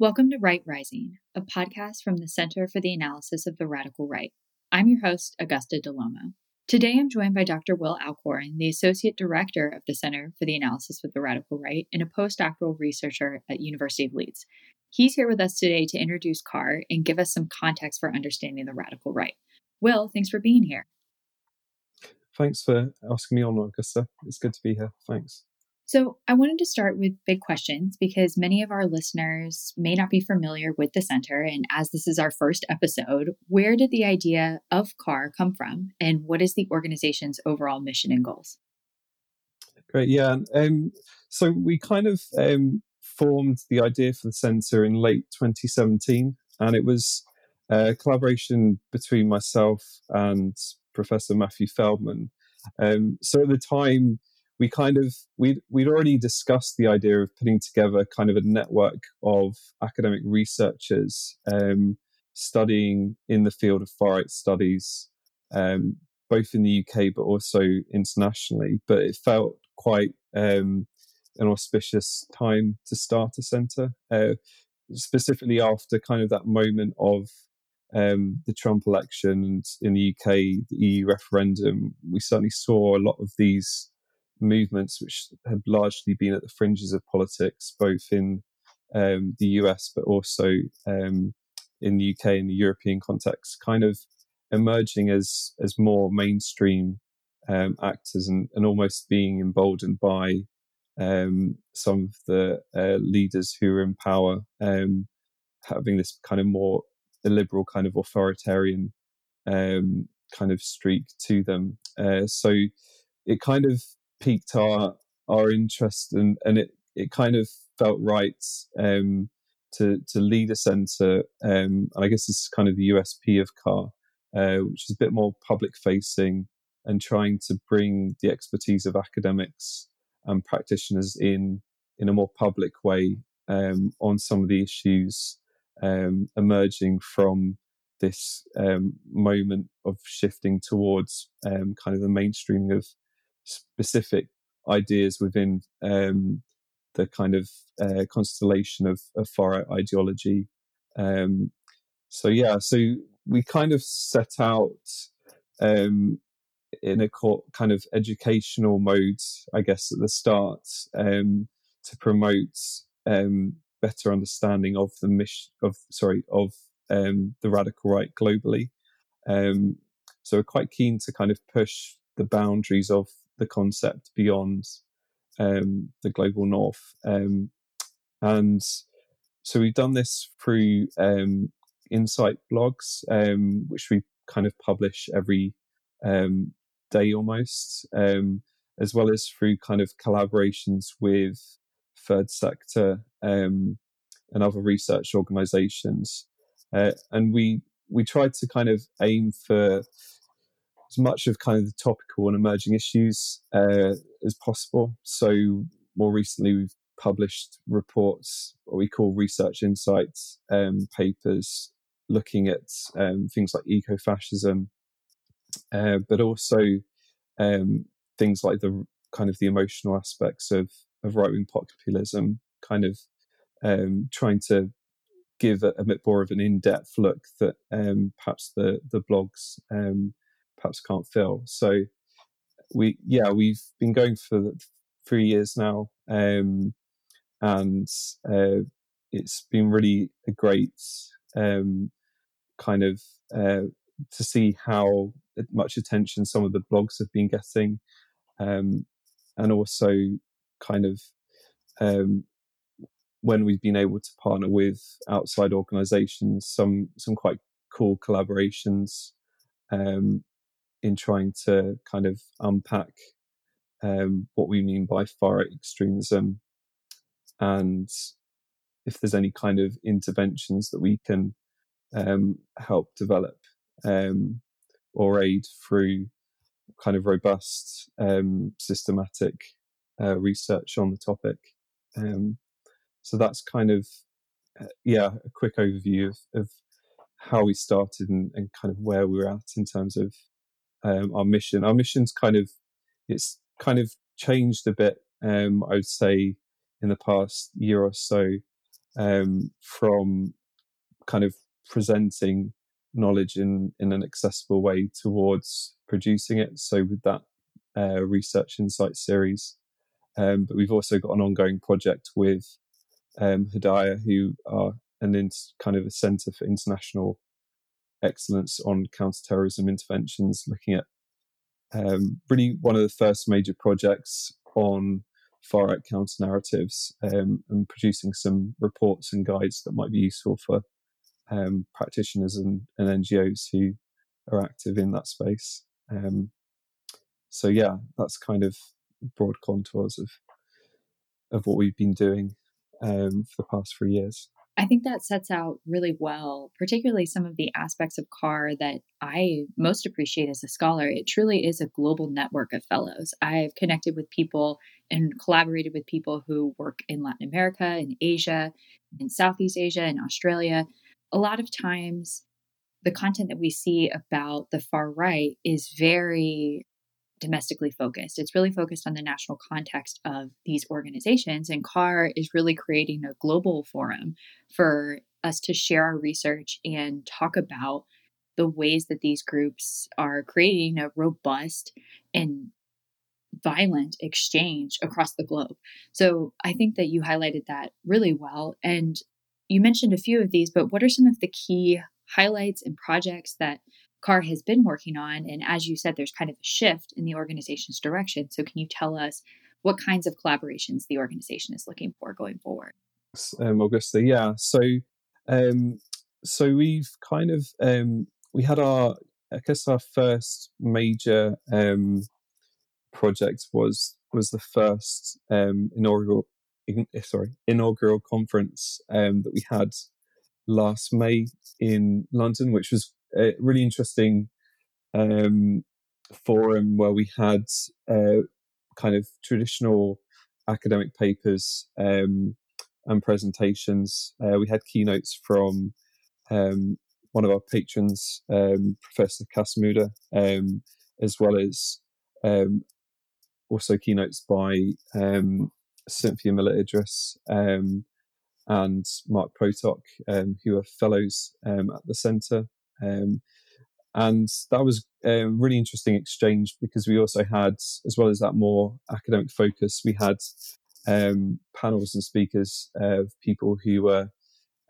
Welcome to Right Rising, a podcast from the Center for the Analysis of the Radical Right. I'm your host, Augusta Dell'Omo. Today I'm joined by Dr. Will Allchorn, the Associate Director of the Center for the Analysis of the Radical Right and a postdoctoral researcher at University of Leeds. He's here with us today to introduce CARR and give us some context for understanding the radical right. Will, thanks for being here. Thanks for asking me on, Augusta. It's good to be here. Thanks. So, I wanted to start with big questions because many of our listeners may not be familiar with the center. And as this is our first episode, where did the idea of CARR come from? And what is the organization's overall mission and goals? Great. Yeah. Um, so, we kind of um, formed the idea for the center in late 2017. And it was a collaboration between myself and Professor Matthew Feldman. Um, so, at the time, we kind of we'd we'd already discussed the idea of putting together kind of a network of academic researchers um, studying in the field of far right studies, um, both in the UK but also internationally. But it felt quite um, an auspicious time to start a centre, uh, specifically after kind of that moment of um, the Trump election and in the UK, the EU referendum. We certainly saw a lot of these movements which had largely been at the fringes of politics, both in um, the US but also um, in the UK and the European context, kind of emerging as as more mainstream um, actors and, and almost being emboldened by um, some of the uh, leaders who are in power, um, having this kind of more liberal, kind of authoritarian um, kind of streak to them. Uh, so it kind of piqued our our interest and and it it kind of felt right um, to to lead a centre um, and I guess this is kind of the USP of CARR uh, which is a bit more public facing and trying to bring the expertise of academics and practitioners in in a more public way um, on some of the issues um, emerging from this um, moment of shifting towards um, kind of the mainstreaming of specific ideas within um, the kind of uh, constellation of, of far right ideology. Um, so yeah, so we kind of set out um, in a kind of educational mode, I guess, at the start um, to promote um, better understanding of the mission of sorry of um, the radical right globally. so we're quite keen to kind of push the boundaries of the concept beyond um, the global north. Um, and so we've done this through um, Insight blogs, um, which we kind of publish every um, day almost, um, as well as through kind of collaborations with third sector and other research organizations. Uh, and we we tried to kind of aim for as much of kind of the topical and emerging issues uh, as possible. So more recently, we've published reports, what we call research insights um, papers, looking at um, things like eco-fascism, uh, but also um, things like the kind of the emotional aspects of, of right-wing populism, kind of um, trying to give a, a, bit more of an in-depth look that um, perhaps the the blogs um, perhaps can't fill. So we, yeah, we've been going for three years now, um, and uh, it's been really a great um, kind of uh, to see how much attention some of the blogs have been getting, um, and also kind of um, when we've been able to partner with outside organisations, some some quite cool collaborations um, in trying to kind of unpack um, what we mean by far right extremism and if there's any kind of interventions that we can um, help develop um, or aid through kind of robust, um, systematic uh, research on the topic. Um, so that's kind of, uh, yeah, a quick overview of, of how we started and, and, kind of where we we're at in terms of um, our mission. Our mission's kind of it's kind of changed a bit. Um, I would say in the past year or so. um, from kind of presenting knowledge in, in an accessible way towards producing it. So with that uh, research insight series, um, but we've also got an ongoing project with um, Hedayah, who are an in, kind of a centre for international excellence on counterterrorism interventions, looking at um, really one of the first major projects on far right counter narratives um, and producing some reports and guides that might be useful for um, practitioners and, and, NGOs who are active in that space. Um, so yeah, that's kind of broad contours of of what we've been doing um, for the past three years. I think that sets out really well, particularly some of the aspects of CARR that I most appreciate as a scholar. It truly is a global network of fellows. I've connected with people and collaborated with people who work in Latin America, in Asia, in Southeast Asia, in Australia. A lot of times, the content that we see about the far right is very domestically focused. It's really focused on the national context of these organizations. And CARR is really creating a global forum for us to share our research and talk about the ways that these groups are creating a robust and violent exchange across the globe. So I think that you highlighted that really well. And you mentioned a few of these, but what are some of the key highlights and projects that CARR has been working on. And as you said, there's kind of a shift in the organization's direction. So, can you tell us what kinds of collaborations the organization is looking for going forward? Um, Augusta, yeah. So, um, so we've kind of um, we had our I guess our first major um, project was was the first um, inaugural in, eh, sorry inaugural conference um, that we had last May in London, which was a really interesting um, forum where we had uh, kind of traditional academic papers um, and presentations. Uh, we had keynotes from um, one of our patrons, um, Professor Cas Mudde, um, as well as um, also keynotes by Cynthia Miller-Idriss and Mark Potok, who are fellows at the centre. Um, and that was a really interesting exchange because we also had, as well as that more academic focus, we had um, panels and speakers of people who were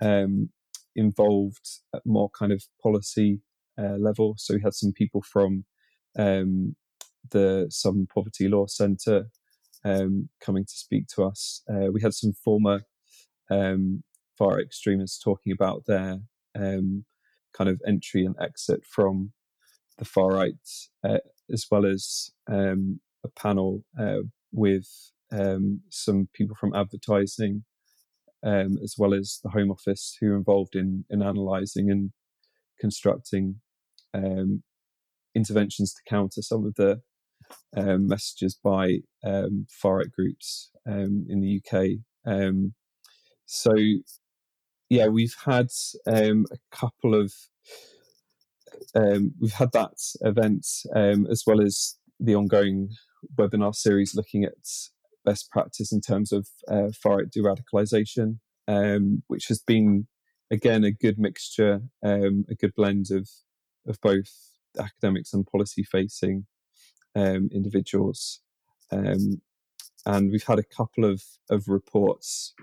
um, involved at more kind of policy uh, level. So we had some people from um, the Southern Poverty Law Centre um, coming to speak to us. Uh, we had some former um, far extremists talking about their um, kind of entry and exit from the far right, uh, as well as um, a panel uh, with um, some people from advertising, um, as well as the Home Office, who are involved in in analysing and constructing um, interventions to counter some of the um, messages by um, far right groups in the UK. so yeah, we've had um, a couple of um, we've had that event um, as well as the ongoing webinar series looking at best practice in terms of uh, far right de-radicalization, um, which has been again a good mixture, um, a good blend of of both academics and policy facing um, individuals. And we've had a couple of, of reports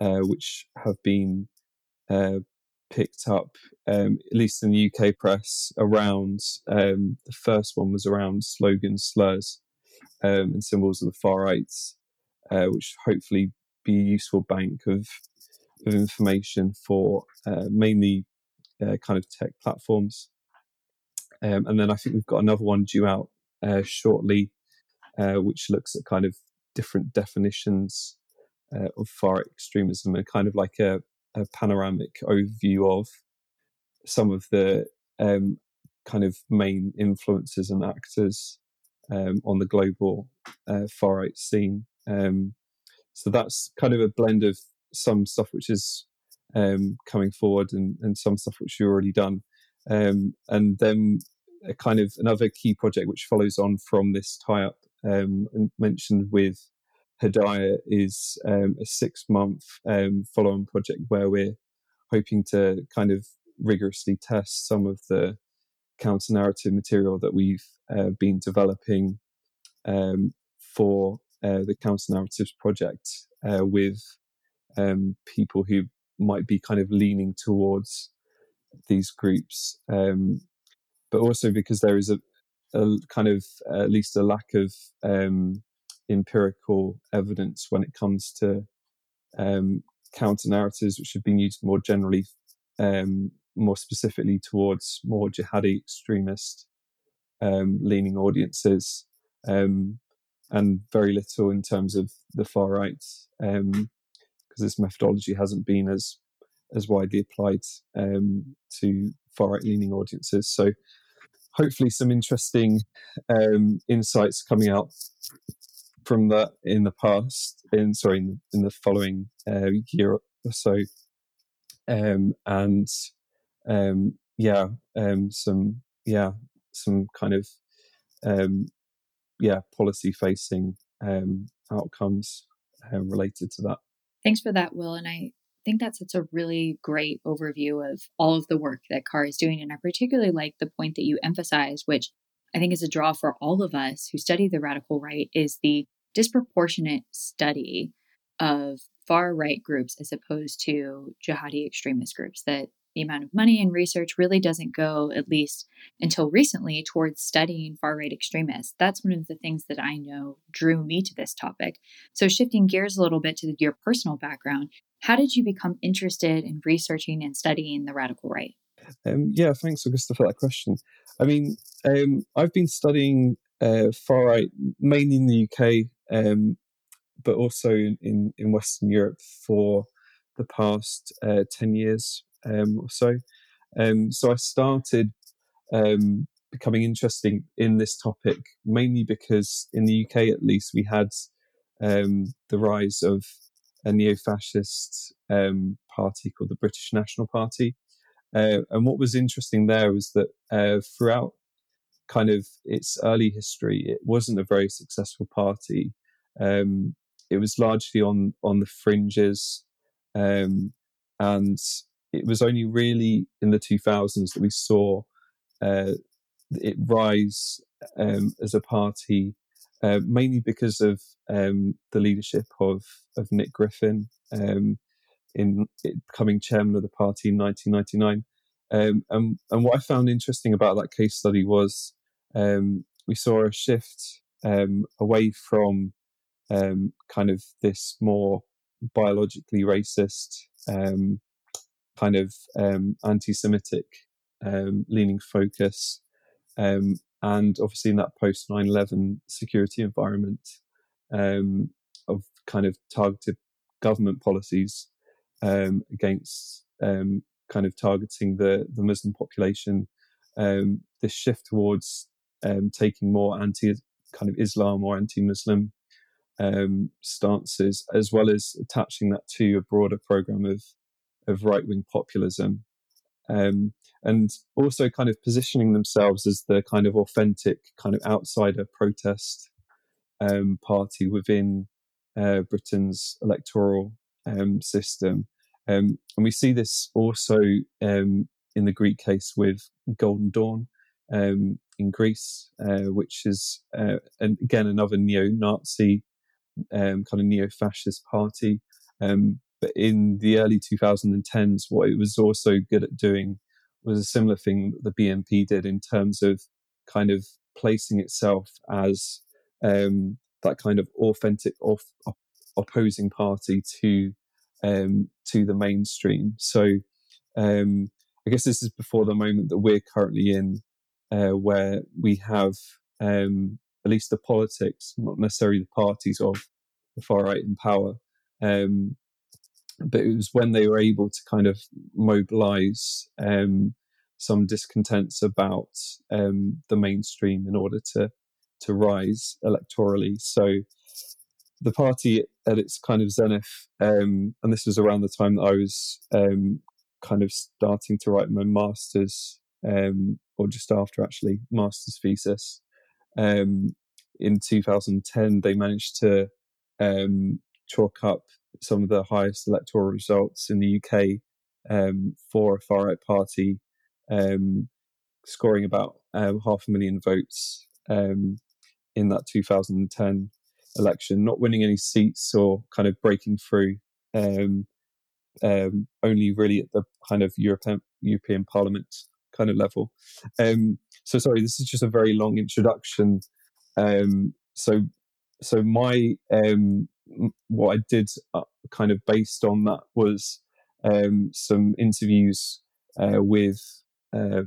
uh, which have been uh, picked up, um, at least in the UK press, around um, the first one was around slogans, slurs, um, and symbols of the far right, uh, which hopefully be a useful bank of of information for uh, mainly uh, kind of tech platforms. Um, and then I think we've got another one due out uh, shortly, uh, which looks at kind of different definitions of far extremism and kind of like a a panoramic overview of some of the um, kind of main influences and actors um, on the global uh, far right scene. Um, so that's kind of a blend of some stuff which is um, coming forward and, and, some stuff which you've already done. Um, and then a kind of another key project which follows on from this tie up um, mentioned with Hedayah is um, a six month um, follow on project where we're hoping to kind of rigorously test some of the counter narrative material that we've uh, been developing um, for uh, the counter narratives project uh, with um, people who might be kind of leaning towards these groups, um, but also because there is a, a kind of at least a lack of um, empirical evidence when it comes to um, counter narratives, which have been used more generally, um, more specifically towards more jihadi extremist um, leaning audiences, um, and very little in terms of the far right, because um, this methodology hasn't been as as widely applied um, to far right leaning audiences. So, hopefully, some interesting insights coming out from that in the past, in sorry, in the, in the following uh, year or so, um, and um, yeah, um, some yeah, some kind of um, yeah, policy facing um, outcomes uh, related to that. Thanks for that, Will. And I think that sets a really great overview of all of the work that CARR is doing. And I particularly like the point that you emphasized, which I think is a draw for all of us who study the radical right, is the disproportionate study of far right groups as opposed to jihadi extremist groups that the amount of money and research really doesn't go, at least until recently, towards studying far right extremists. That's one of the things that I know drew me to this topic. So, shifting gears a little bit to your personal background, how did you become interested in researching and studying the radical right? Um, yeah, thanks, Augusta, for that question. I mean, um, I've been studying uh, far right mainly in the UK um, but also in, in Western Europe for the past uh, 10 years um, or so. Um, so I started um, becoming interested in this topic mainly because in the UK, at least, we had the rise of a neo fascist party called the British National Party. Uh, and what was interesting there was that uh, throughout kind of its early history, it wasn't a very successful party. Um, it was largely on on the fringes, um, and it was only really in the 2000s that we saw uh, it rise um, as a party, uh, mainly because of um, the leadership of of Nick Griffin um, in becoming chairman of the party in 1999. Um, and, and what I found interesting about that case study was um, we saw a shift um, away from um, kind of this more biologically racist, um, kind of um, anti-Semitic um, leaning focus, and obviously in that post 9/11 security environment of kind of targeted government policies against kind of targeting the the Muslim population. this shift towards taking more anti kind of Islam or anti-Muslim um, stances, as well as attaching that to a broader program of of right wing populism, um, and also kind of positioning themselves as the kind of authentic kind of outsider protest um, party within uh, Britain's electoral um, system, um, and we see this also um, in the Greek case with Golden Dawn. in Greece, uh, which is uh, again another neo-Nazi um, kind of neo-fascist party. Um, but in the early 2010s, what it was also good at doing was a similar thing that the BNP did in terms of kind of placing itself as um, that kind of authentic off, op- opposing party to um, to the mainstream. So um, I guess this is before the moment that we're currently in, uh, where we have um, at least the politics, not necessarily the parties of the far right in power. Um, but it was when they were able to kind of mobilize um, some discontents about um, the mainstream in order to to rise electorally. So the party at its kind of zenith, um, and this was around the time that I was um, kind of starting to write my master's, um, or just after actually master's thesis. Um, in 2010, they managed to um, chalk up some of the highest electoral results in the UK um, for a far right party, scoring about half a million votes in that 2010 election, not winning any seats or kind of breaking through. Um, um, only really at the kind of European European Parliament kind of level. so sorry, this is just a very long introduction. so so my um, what I did uh, kind of based on that was um, some interviews uh, with uh,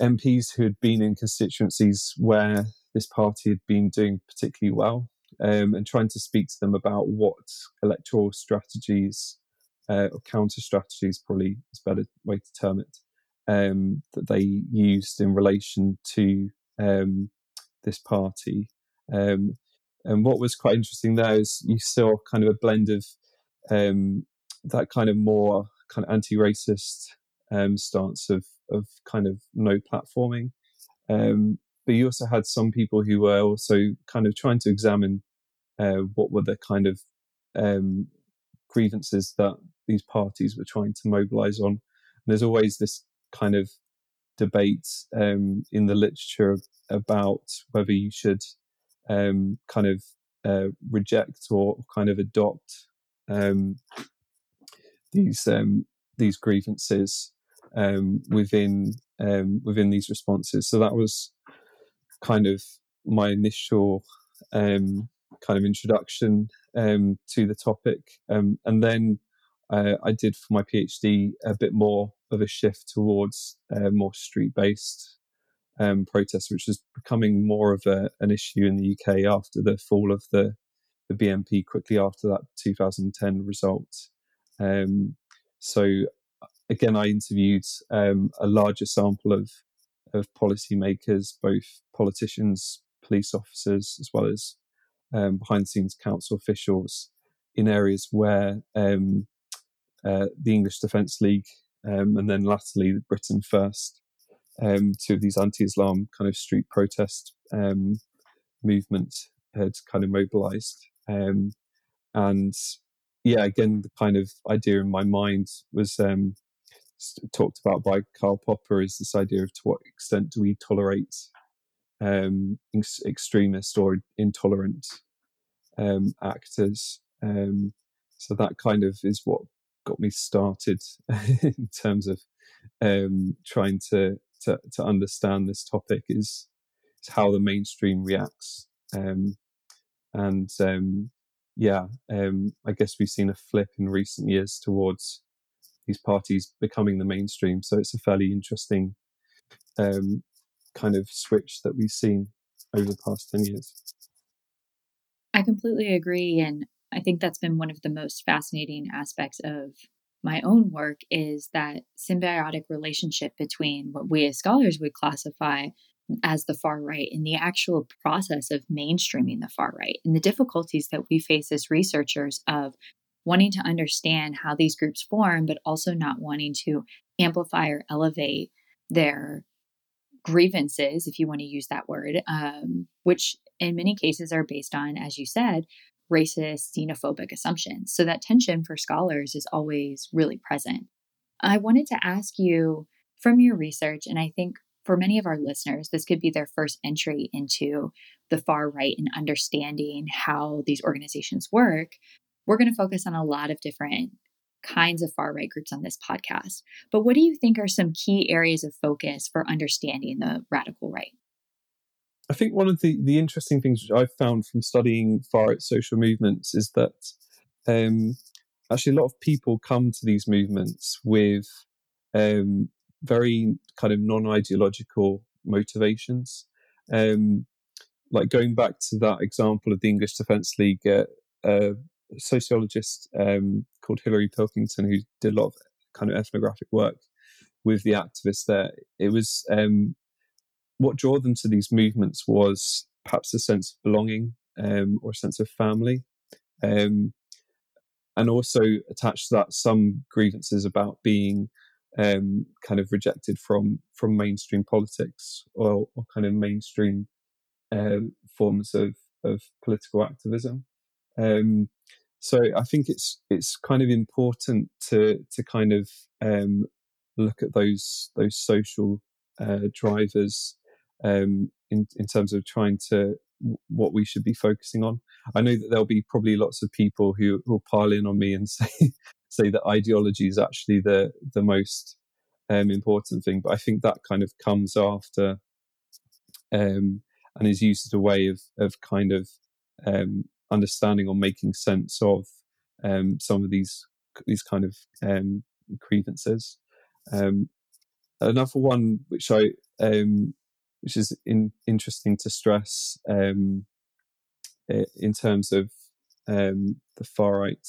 MPs who had been in constituencies where this party had been doing particularly well, um, and trying to speak to them about what electoral strategies uh, or counter strategies, probably is a better way to term it, um, that they used in relation to um, this party. Um, and what was quite interesting there is you saw kind of a blend of um, that kind of more kind of anti-racist um, stance of of kind of no platforming, but you also had some people who were also kind of trying to examine uh, what were the kind of um, grievances that these parties were trying to mobilize on. And there's always this kind of debate um, in the literature about whether you should um, kind of uh, reject or kind of adopt um, these um, these grievances um, within within these responses. So that was kind of my initial um, kind of introduction to the topic, and then uh, I did for my PhD a bit more of a shift towards uh, more street based um, protests, which was becoming more of a, an issue in the UK after the fall of the, the BNP quickly after that 2010 result. Um, so again, I interviewed um, a larger sample of of policymakers, both politicians, police officers, as well as um, behind the scenes council officials in areas where um, uh, the English Defence League um, and then latterly Britain First um, two of these anti-Islam kind of street protest um, movements had kind of mobilized. Um, and yeah, again, the kind of idea in my mind was talked about by Karl Popper is this idea of to what extent do we tolerate um, ex- extremist or intolerant um, actors. so that kind of is what got me started in terms of um, trying to to, to understand this topic is, is how the mainstream reacts. Um, and um, yeah, um, I guess we've seen a flip in recent years towards these parties becoming the mainstream. So it's a fairly interesting um, kind of switch that we've seen over the past 10 years. I completely agree. And I think that's been one of the most fascinating aspects of my own work is that symbiotic relationship between what we as scholars would classify as the far right and the actual process of mainstreaming the far right and the difficulties that we face as researchers of wanting to understand how these groups form, but also not wanting to amplify or elevate their grievances, if you want to use that word, um, which in many cases are based on, as you said, racist, xenophobic assumptions. So that tension for scholars is always really present. I wanted to ask you from your research, and I think for many of our listeners, this could be their first entry into the far right and understanding how these organizations work. We're going to focus on a lot of different kinds of far right groups on this podcast. But what do you think are some key areas of focus for understanding the radical right? I think one of the, the interesting things which I've found from studying far right social movements is that um, actually a lot of people come to these movements with um, very kind of non ideological motivations. Um, like going back to that example of the English Defence League, uh, a sociologist um, called Hilary Pilkington, who did a lot of kind of ethnographic work with the activists there, it was um, what drew them to these movements was perhaps a sense of belonging um, or a sense of family. Um, and also attached to that some grievances about being um, kind of rejected from from mainstream politics or, or kind of mainstream um, forms of, of political activism. Um, so I think it's it's kind of important to to kind of um, look at those those social uh, drivers um, in in terms of trying to what we should be focusing on. I know that there'll be probably lots of people who will pile in on me and say say that ideology is actually the the most um, important thing, but I think that kind of comes after um, and is used as a way of of kind of um, understanding or making sense of um, some of these these kind of um, grievances. Um, another one which I um, which is in, interesting to stress um, in terms of um, the far right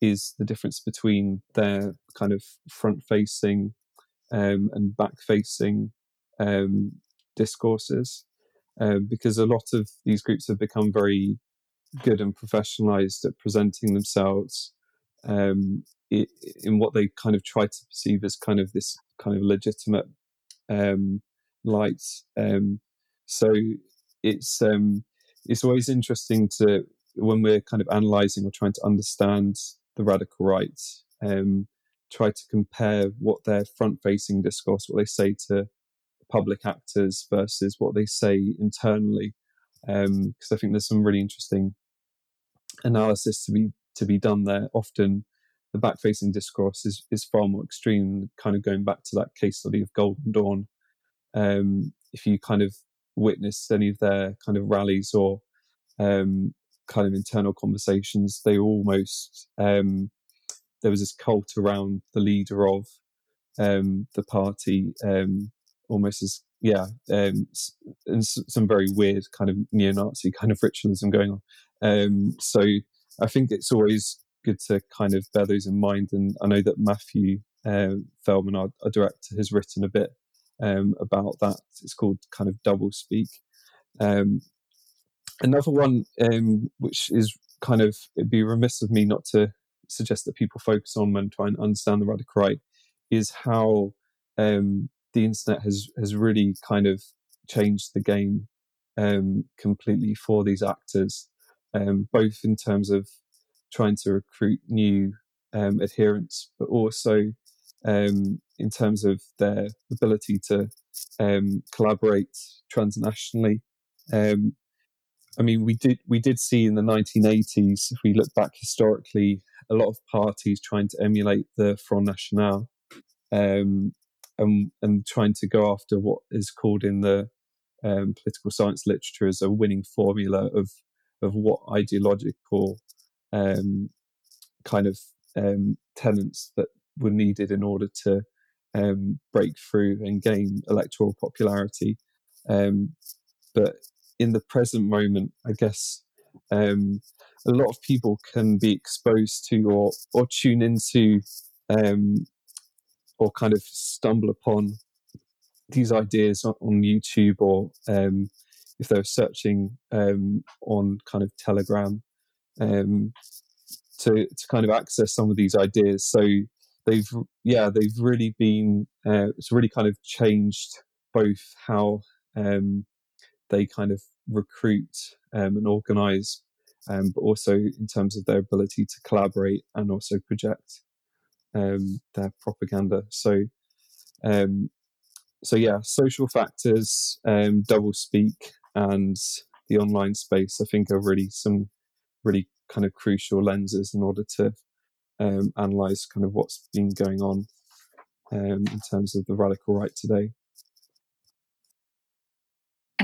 is the difference between their kind of front facing and back facing discourses. Um, because a lot of these groups have become very good and professionalized at presenting themselves um, in what they kind of try to perceive as kind of this kind of legitimate um, light. Um, so it's um, it's always interesting to when we're kind of analysing or trying to understand the radical right, um, try to compare what their front-facing discourse, what they say to public actors versus what they say internally, because um, I think there's some really interesting analysis to be to be done there. Often, the back-facing discourse is is far more extreme. Kind of going back to that case study of Golden Dawn, um, if you kind of witness any of their kind of rallies or um, kind of internal conversations, they almost um, there was this cult around the leader of um, the party, um, almost as yeah, um, and some very weird kind of neo-Nazi kind of ritualism going on. Um, so I think it's always good to kind of bear those in mind. And I know that Matthew uh, Feldman, our, our director, has written a bit um, about that. It's called kind of double speak. Um, another one, um, which is kind of, it'd be remiss of me not to suggest that people focus on when trying to understand the radical right, is how um, the internet has has really kind of changed the game um, completely for these actors, um, both in terms of trying to recruit new adherents, but also um, in terms of their ability to um, collaborate transnationally. Um, I mean, we did we did see in the 1980s, if we look back historically, a lot of parties trying to emulate the Front National um, and, and trying to go after what is called in the um, political science literature as a winning formula of of what ideological um, kind of um, tenets that were needed in order to um, break through and gain electoral popularity. Um, but in the present moment, I guess um, a lot of people can be exposed to or or tune into um, or kind of stumble upon these ideas on, on YouTube or um, if they're searching um, on kind of Telegram to to kind of access some of these ideas. So they've yeah they've really been uh, it's really kind of changed both how um, they kind of recruit um, and organize um, but also in terms of their ability to collaborate and also project um, their propaganda so um, so yeah social factors um, double speak and the online space i think are really some really kind of crucial lenses in order to um, analyze kind of what's been going on um, in terms of the radical right today.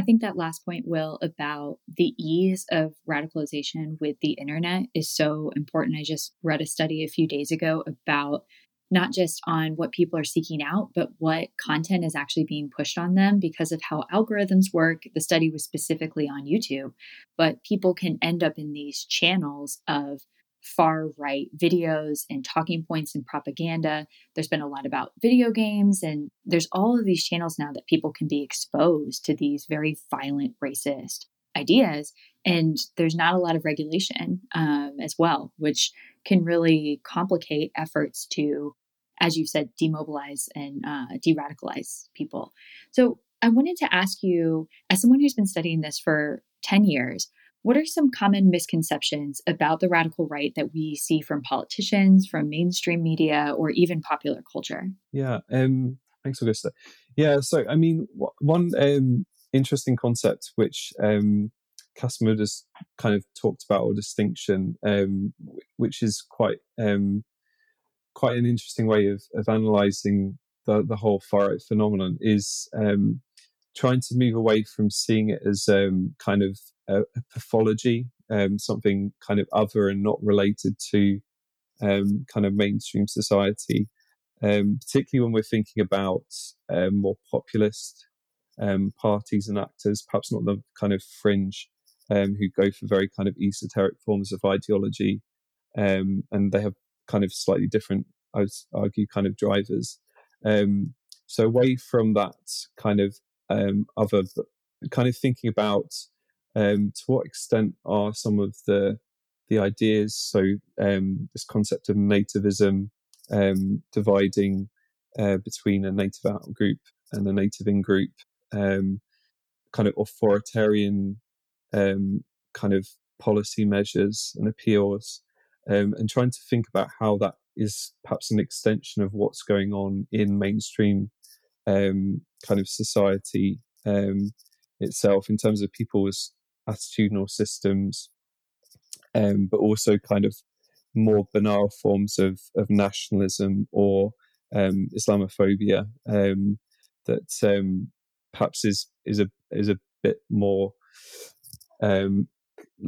I think that last point, Will, about the ease of radicalization with the internet is so important. I just read a study a few days ago about not just on what people are seeking out, but what content is actually being pushed on them because of how algorithms work. The study was specifically on YouTube, but people can end up in these channels of far right videos and talking points and propaganda. There's been a lot about video games, and there's all of these channels now that people can be exposed to these very violent, racist ideas. And there's not a lot of regulation um, as well, which can really complicate efforts to, as you said, demobilize and uh, de radicalize people. So I wanted to ask you, as someone who's been studying this for 10 years, What are some common misconceptions about the radical right that we see from politicians, from mainstream media, or even popular culture? Yeah, um, thanks, Augusta. Yeah, so I mean, one um, interesting concept which um, Cas Mudde has kind of talked about, or distinction, um, which is quite um, quite an interesting way of, of analysing the, the whole far right phenomenon, is um, trying to move away from seeing it as um, kind of a, pathology, um, something kind of other and not related to um, kind of mainstream society, um, particularly when we're thinking about um, more populist um, parties and actors, perhaps not the kind of fringe who go for very kind of esoteric forms of ideology, and they have kind of slightly different, I would argue, kind of drivers. so away from that kind of um, other kind of thinking about um, to what extent are some of the the ideas so um, this concept of nativism um, dividing uh, between a native out group and a native in group um, kind of authoritarian um, kind of policy measures and appeals and trying to think about how that is perhaps an extension of what's going on in mainstream um, kind of society um, itself in terms of people's attitudinal systems, um, but also kind of more banal forms of, of nationalism or um, Islamophobia um, that um, perhaps is is a is a bit more um,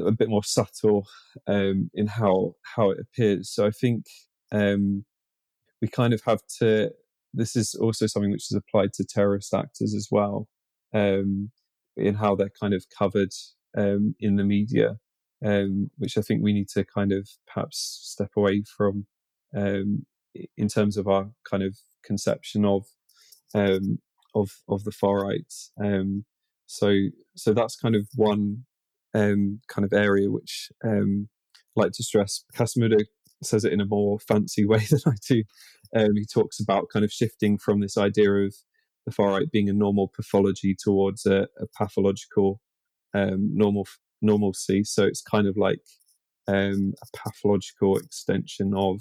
a bit more subtle um, in how how it appears. So I think we kind of have to this is also something which is applied to terrorist actors as well, in how they're kind of covered um, in the media, um, which I think we need to kind of perhaps step away from um, in terms of our kind of conception of um, of of the far right. Um, so so that's kind of one kind of area which um, I like to stress. Cas Mudde says it in a more fancy way than I do. Um, he talks about kind of shifting from this idea of the far right being a normal pathology towards a, a pathological um, normal normalcy. So it's kind of like um, a pathological extension of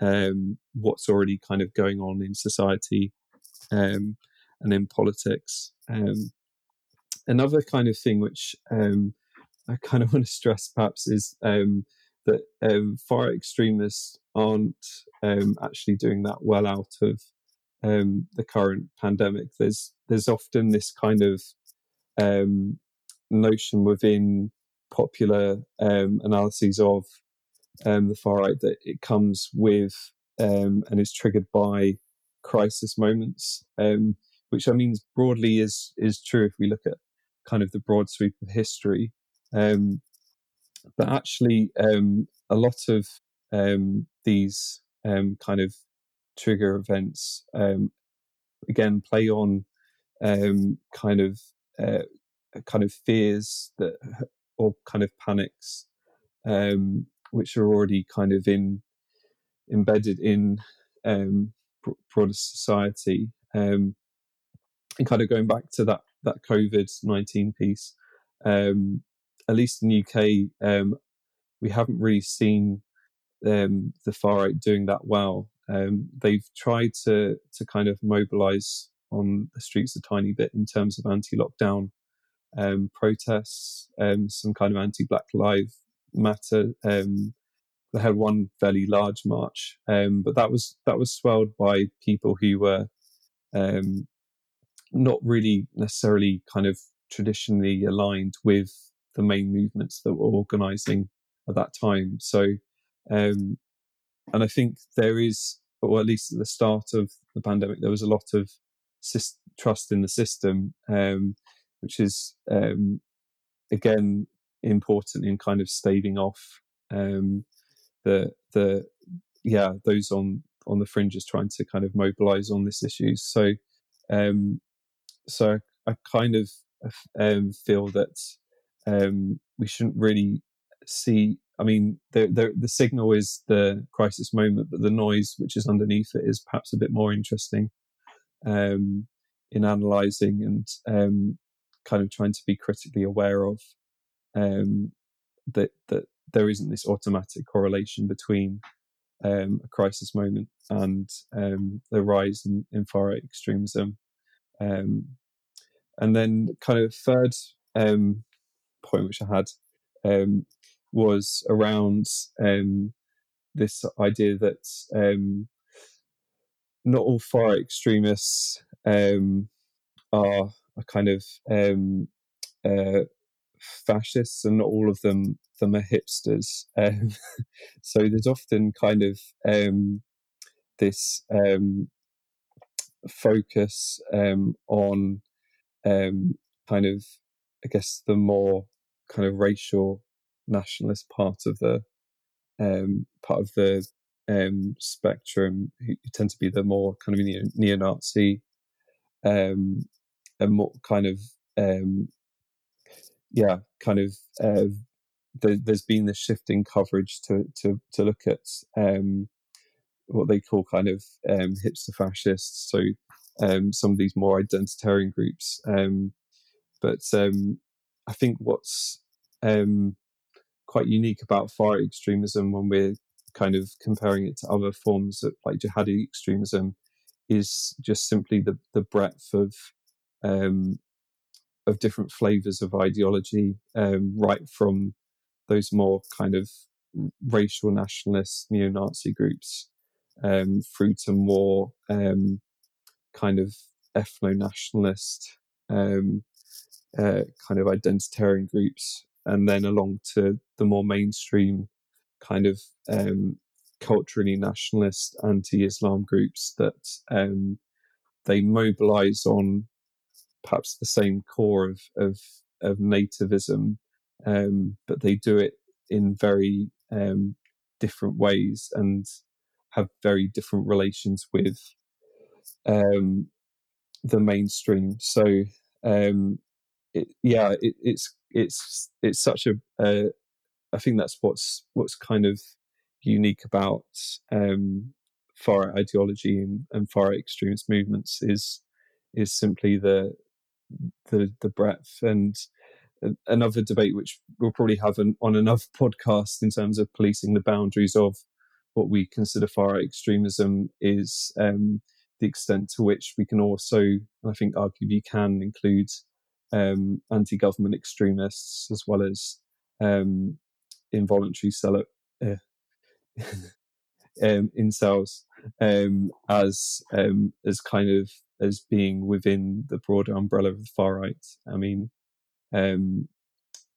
um, what's already kind of going on in society um, and in politics. Um, another kind of thing which I kind of want to stress perhaps is that um, far extremists aren't um, actually doing that well out of um, the current pandemic. There's there's often this kind of um, notion within popular um, analyses of um, the far right that it comes with and is triggered by crisis moments, which I mean broadly is is true if we look at kind of the broad sweep of history. Um, but actually, um, a lot of um, these um, kind of trigger events um, again play on um, kind of uh, kind of fears that or kind of panics um, which are already kind of in embedded in broader society and kind of going back to that that COVID nineteen piece, um, at least in the UK, um, we haven't really seen um, the far right doing that well. Um, they've tried to to kind of mobilise on the streets a tiny bit in terms of anti-lockdown um, protests, um, some kind of anti-Black Lives Matter. Um, they had one fairly large march, but that was that was swelled by people who were not really necessarily kind of traditionally aligned with the main movements that were organising at that time. So, um, and I think there is, or at least at the start of the pandemic, there was a lot of trust in the system, um, which is um, again important in kind of staving off um, the the yeah those on on the fringes trying to kind of mobilize on this issue. So, um, so I kind of um, feel that um, we shouldn't really see. I mean, the, the, the signal is the crisis moment, but the noise which is underneath it is perhaps a bit more interesting um, in analysing and um, kind of trying to be critically aware of. um, that that there isn't this automatic correlation between um, a crisis moment and um, the rise in, in far right extremism. Um, and then, kind of third um, point which I had um, was around this idea that not all far right extremists are, are kind of uh, fascists, and not all of them them are hipsters. Um, so there's often kind of um, this um, focus um, on um, kind of, I guess, the more kind of racial nationalist part of the um, part of the spectrum, who tend to be the more kind of neo-Nazi and more kind of yeah, kind of uh, the, there's been this shift in coverage to to to look at um, what they call kind of um, hipster fascists. So um, some of these more identitarian groups. Um, but um, I think what's um, quite unique about far extremism when we're kind of comparing it to other forms of like jihadi extremism is just simply the the breadth of um, of different flavors of ideology, um, right from those more kind of racial nationalist neo-Nazi groups um, through to more um, kind of ethno-nationalist um, uh, kind of identitarian groups, and then along to the more mainstream kind of um, culturally nationalist anti-Islam groups that um, they mobilize on perhaps the same core of of, of nativism, um, but they do it in very um, different ways and have very different relations with um, the mainstream. So um, it, yeah, it, it's it's it's such a. Uh, I think that's what's what's kind of unique about um, far right ideology and, and far right extremist movements is is simply the the the breadth and another debate which we'll probably have an, on another podcast in terms of policing the boundaries of what we consider far right extremism is um, the extent to which we can also, I think, arguably can include um, anti-government extremists as well as um, involuntary sell- uh, um, incels um, as um, as kind of as being within the broader umbrella of the far right. I mean, um,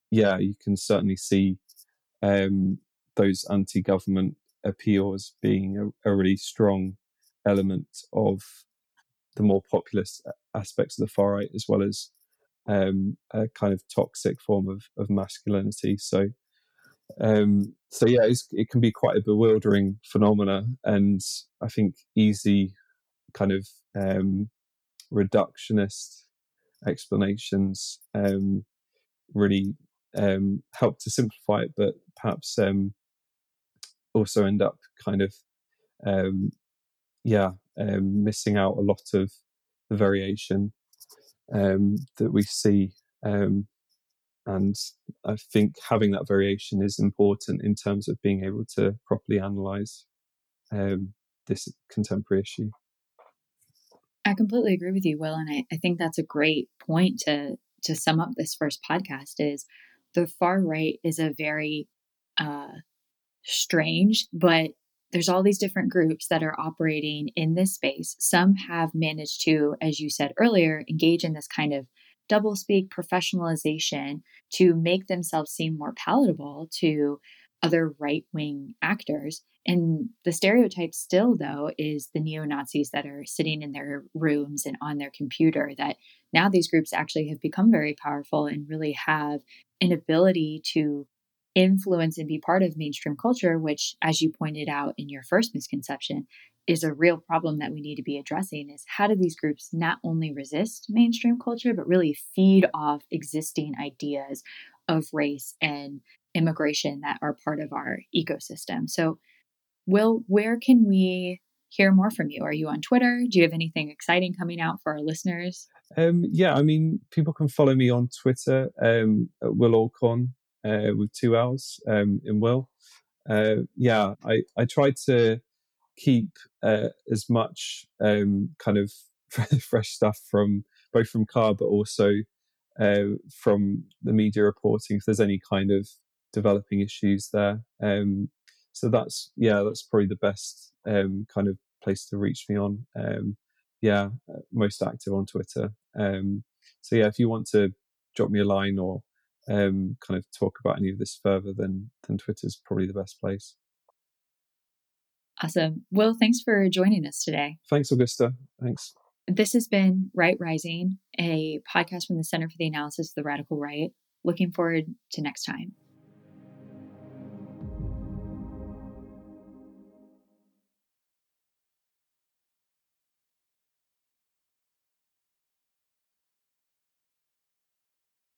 yeah, you can certainly see um, those anti-government appeals being a, a, really strong element of the more populist aspects of the far right, as well as um, a kind of toxic form of, of masculinity. So, um, so yeah, it can be quite a bewildering phenomena, and I think easy kind of um, reductionist explanations um, really um, help to simplify it, but perhaps um, also end up kind of, um, yeah, um, missing out a lot of the variation um, that we see. and I think having that variation is important in terms of being able to properly analyze this contemporary issue. I completely agree with you, Will, and I, I think that's a great point to to sum up this first podcast is the far right is a very uh, strange, but there's all these different groups that are operating in this space. Some have managed to, as you said earlier, engage in this kind of doublespeak professionalization to make themselves seem more palatable to other right wing actors. And the stereotype still, though, is the neo Nazis that are sitting in their rooms and on their computer. That now these groups actually have become very powerful and really have an ability to influence and be part of mainstream culture, which, as you pointed out in your first misconception, is a real problem that we need to be addressing is how do these groups not only resist mainstream culture but really feed off existing ideas of race and immigration that are part of our ecosystem. So, Will, where can we hear more from you? Are you on Twitter? Do you have anything exciting coming out for our listeners? Um, yeah, I mean, people can follow me on Twitter um, at Will Allchorn. uh, with two L's um, in Will. Uh, yeah, I, I tried to keep uh, as much um, kind of fresh stuff from both from CARR, but also uh, from the media reporting if there's any kind of developing issues there. Um, so that's yeah, that's probably the best um, kind of place to reach me on. Um, yeah, uh, most active on Twitter. Um, so yeah, if you want to drop me a line or um, kind of talk about any of this further, then then Twitter's probably the best place. Awesome. well thanks for joining us today. Thanks, Augusta. Thanks. This has been Right Rising, a podcast from the Center for the Analysis of the Radical Right. Looking forward to next time.